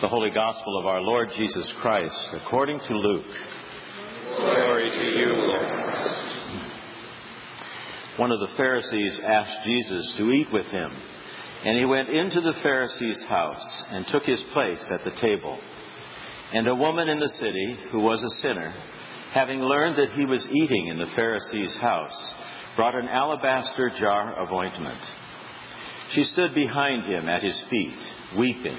The Holy Gospel of our Lord Jesus Christ, according to Luke. Glory to you, Lord Christ. One of the Pharisees asked Jesus to eat with him, and he went into the Pharisee's house and took his place at the table. And a woman in the city, who was a sinner, having learned that he was eating in the Pharisee's house, brought an alabaster jar of ointment. She stood behind him at his feet, weeping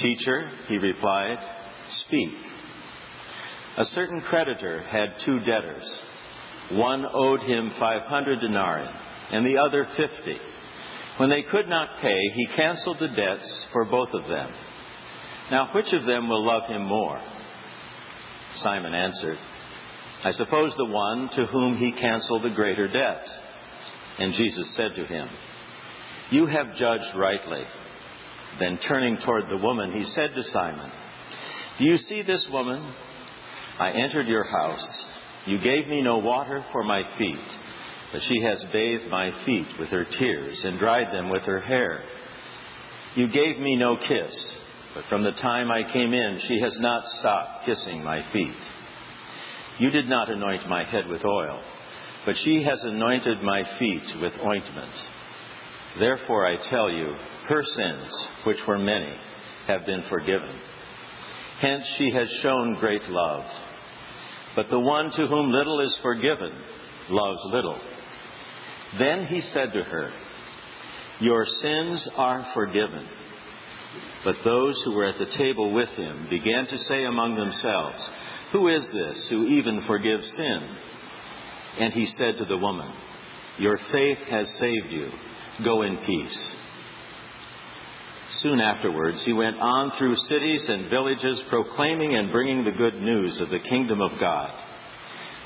Teacher, he replied, speak. A certain creditor had two debtors. One owed him 500 denarii and the other 50. When they could not pay, he canceled the debts for both of them. Now, which of them will love him more? Simon answered, I suppose the one to whom he canceled the greater debt. And Jesus said to him, You have judged rightly. Then turning toward the woman, he said to Simon, Do you see this woman? I entered your house. You gave me no water for my feet, but she has bathed my feet with her tears and dried them with her hair. You gave me no kiss, but from the time I came in, she has not stopped kissing my feet. You did not anoint my head with oil, but she has anointed my feet with ointment. Therefore I tell you, her sins, which were many, have been forgiven. Hence she has shown great love. But the one to whom little is forgiven loves little. Then he said to her, Your sins are forgiven. But those who were at the table with him began to say among themselves, Who is this who even forgives sin? And he said to the woman, Your faith has saved you. Go in peace. Soon afterwards, he went on through cities and villages, proclaiming and bringing the good news of the kingdom of God.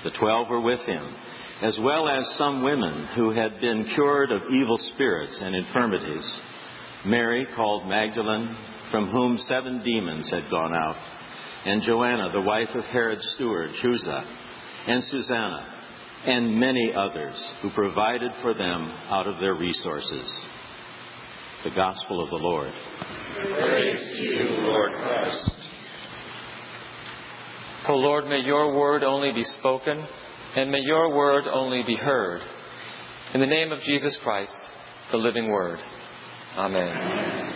The twelve were with him, as well as some women who had been cured of evil spirits and infirmities. Mary, called Magdalene, from whom seven demons had gone out, and Joanna, the wife of Herod's steward, Chuza, and Susanna, and many others who provided for them out of their resources. The Gospel of the Lord. Praise to you, Lord Christ. O Lord, may your word only be spoken, and may your word only be heard. In the name of Jesus Christ, the living word. Amen.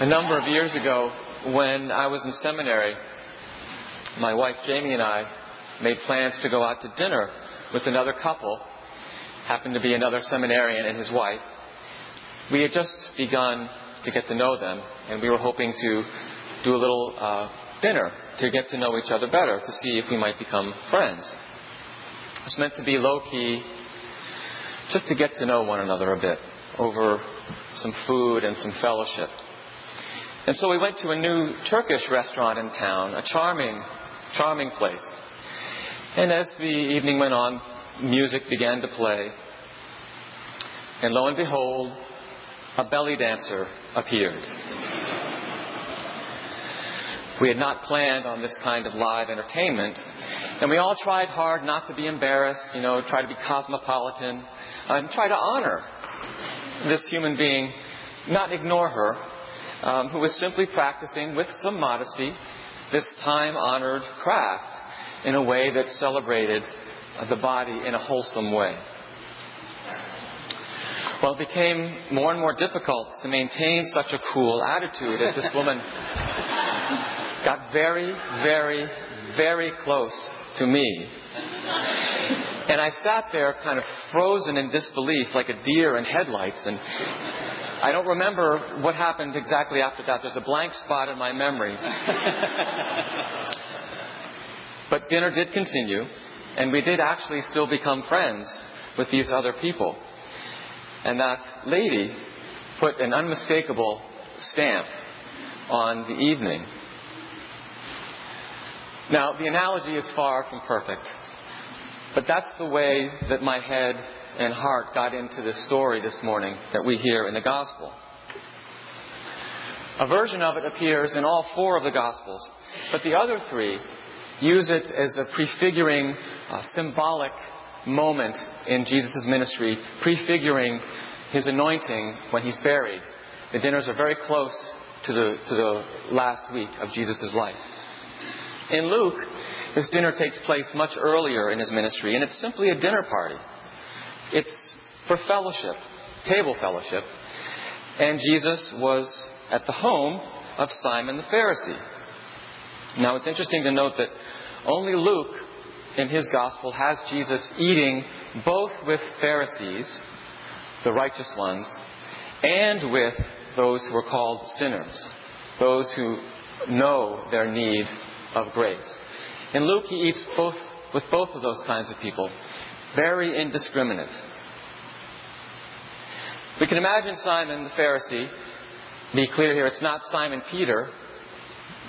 A number of years ago, when I was in seminary, my wife Jamie and I made plans to go out to dinner with another couple, happened to be another seminarian and his wife. We had just begun to get to know them, and we were hoping to do a little uh, dinner to get to know each other better, to see if we might become friends. It was meant to be low key, just to get to know one another a bit over some food and some fellowship. And so we went to a new Turkish restaurant in town, a charming, charming place. And as the evening went on, music began to play. And lo and behold, a belly dancer appeared. We had not planned on this kind of live entertainment, and we all tried hard not to be embarrassed, you know, try to be cosmopolitan, and try to honor this human being, not ignore her, um, who was simply practicing with some modesty this time honored craft in a way that celebrated the body in a wholesome way. Well, it became more and more difficult to maintain such a cool attitude as this woman got very, very, very close to me. And I sat there kind of frozen in disbelief like a deer in headlights. And I don't remember what happened exactly after that. There's a blank spot in my memory. but dinner did continue, and we did actually still become friends with these other people. And that lady put an unmistakable stamp on the evening. Now, the analogy is far from perfect, but that's the way that my head and heart got into this story this morning that we hear in the Gospel. A version of it appears in all four of the Gospels, but the other three use it as a prefiguring, uh, symbolic moment in Jesus' ministry, prefiguring his anointing when he's buried. The dinners are very close to the, to the last week of Jesus' life. In Luke, this dinner takes place much earlier in his ministry, and it's simply a dinner party. It's for fellowship, table fellowship. And Jesus was at the home of Simon the Pharisee. Now, it's interesting to note that only Luke, in his gospel, has Jesus eating both with Pharisees, the righteous ones, and with those who are called sinners, those who know their need of grace. In Luke, he eats both with both of those kinds of people, very indiscriminate. We can imagine Simon the Pharisee. Be clear here, it's not Simon Peter,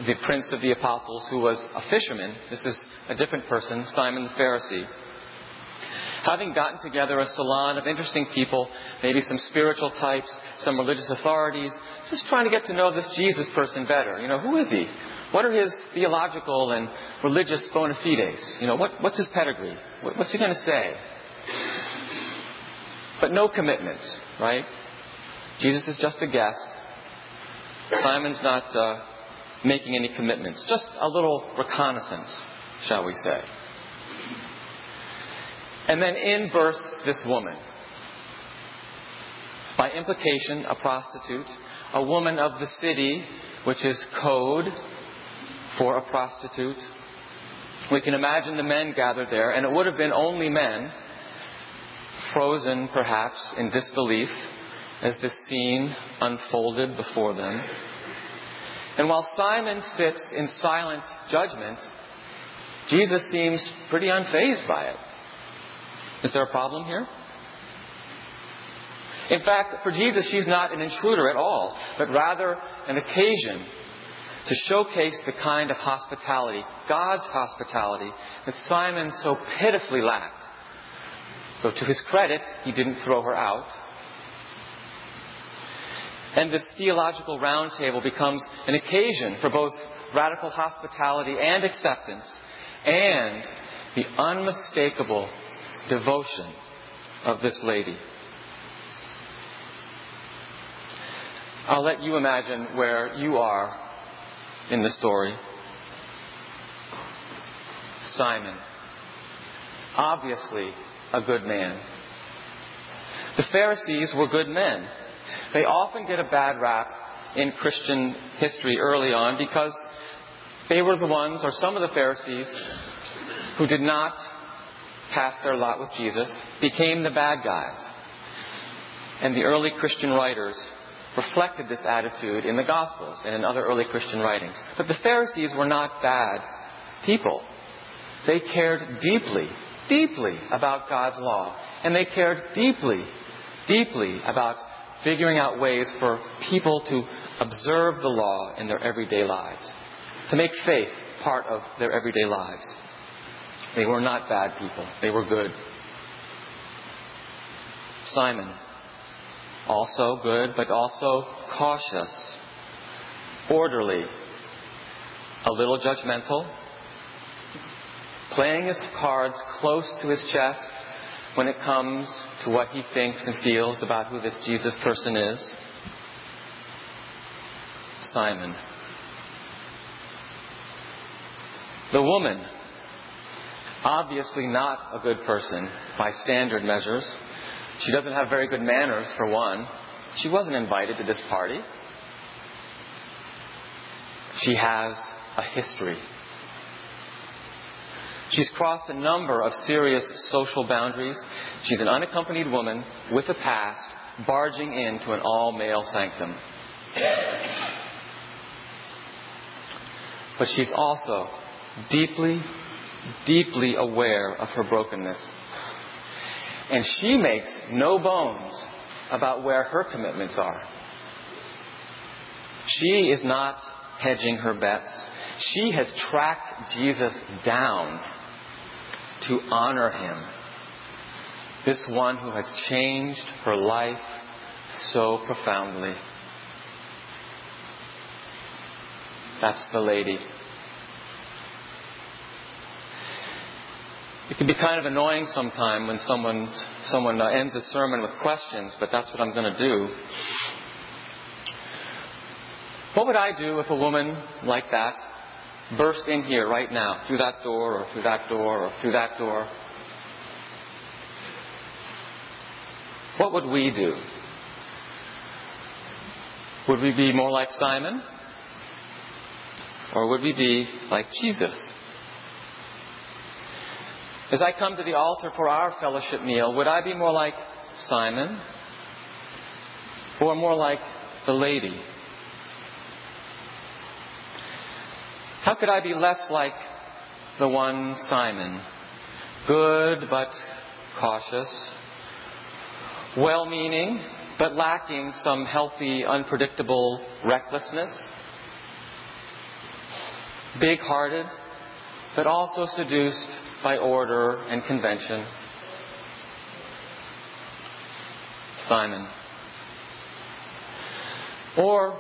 the prince of the apostles, who was a fisherman. This is a different person, Simon the Pharisee. Having gotten together a salon of interesting people, maybe some spiritual types, some religious authorities, just trying to get to know this Jesus person better. You know, who is he? What are his theological and religious bona fides? You know, what, what's his pedigree? What, what's he going to say? But no commitments, right? Jesus is just a guest. Simon's not uh, making any commitments, just a little reconnaissance, shall we say. And then in bursts this woman. By implication, a prostitute, a woman of the city, which is code for a prostitute. We can imagine the men gathered there, and it would have been only men, frozen perhaps in disbelief as this scene unfolded before them. And while Simon sits in silent judgment, Jesus seems pretty unfazed by it. Is there a problem here? In fact, for Jesus, she's not an intruder at all, but rather an occasion to showcase the kind of hospitality, God's hospitality, that Simon so pitifully lacked. Though to his credit, he didn't throw her out. And this theological roundtable becomes an occasion for both radical hospitality and acceptance and the unmistakable devotion of this lady. I'll let you imagine where you are in the story. Simon, obviously a good man. The Pharisees were good men. They often get a bad rap in Christian history early on because they were the ones, or some of the Pharisees, who did not cast their lot with Jesus, became the bad guys. And the early Christian writers reflected this attitude in the Gospels and in other early Christian writings. But the Pharisees were not bad people. They cared deeply, deeply about God's law. And they cared deeply, deeply about figuring out ways for people to observe the law in their everyday lives, to make faith part of their everyday lives. They were not bad people, they were good. Simon also good, but also cautious, orderly, a little judgmental, playing his cards close to his chest when it comes to what he thinks and feels about who this Jesus person is. Simon. The woman, obviously not a good person by standard measures. She doesn't have very good manners, for one. She wasn't invited to this party. She has a history. She's crossed a number of serious social boundaries. She's an unaccompanied woman with a past barging into an all male sanctum. But she's also deeply, deeply aware of her brokenness and she makes no bones about where her commitments are. She is not hedging her bets. She has tracked Jesus down to honor him. This one who has changed her life so profoundly. That's the lady. It can be kind of annoying sometimes when someone someone uh, ends a sermon with questions, but that's what I'm going to do. What would I do if a woman like that burst in here right now, through that door, or through that door, or through that door? What would we do? Would we be more like Simon? Or would we be like Jesus? As I come to the altar for our fellowship meal, would I be more like Simon? Or more like the lady? How could I be less like the one Simon? Good but cautious, well meaning but lacking some healthy, unpredictable recklessness, big hearted but also seduced by order and convention. Simon. Or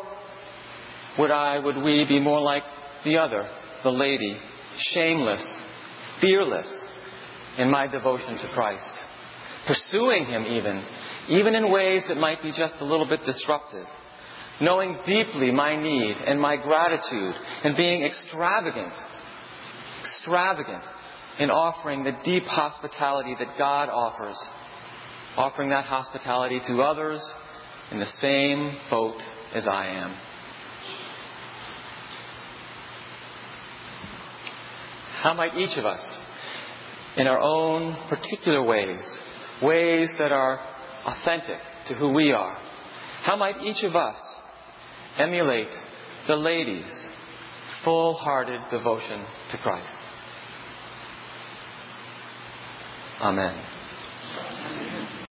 would I, would we be more like the other, the lady, shameless, fearless in my devotion to Christ, pursuing Him even, even in ways that might be just a little bit disruptive, knowing deeply my need and my gratitude, and being extravagant, extravagant in offering the deep hospitality that God offers, offering that hospitality to others in the same boat as I am. How might each of us, in our own particular ways, ways that are authentic to who we are, how might each of us emulate the lady's full hearted devotion to Christ? Amen.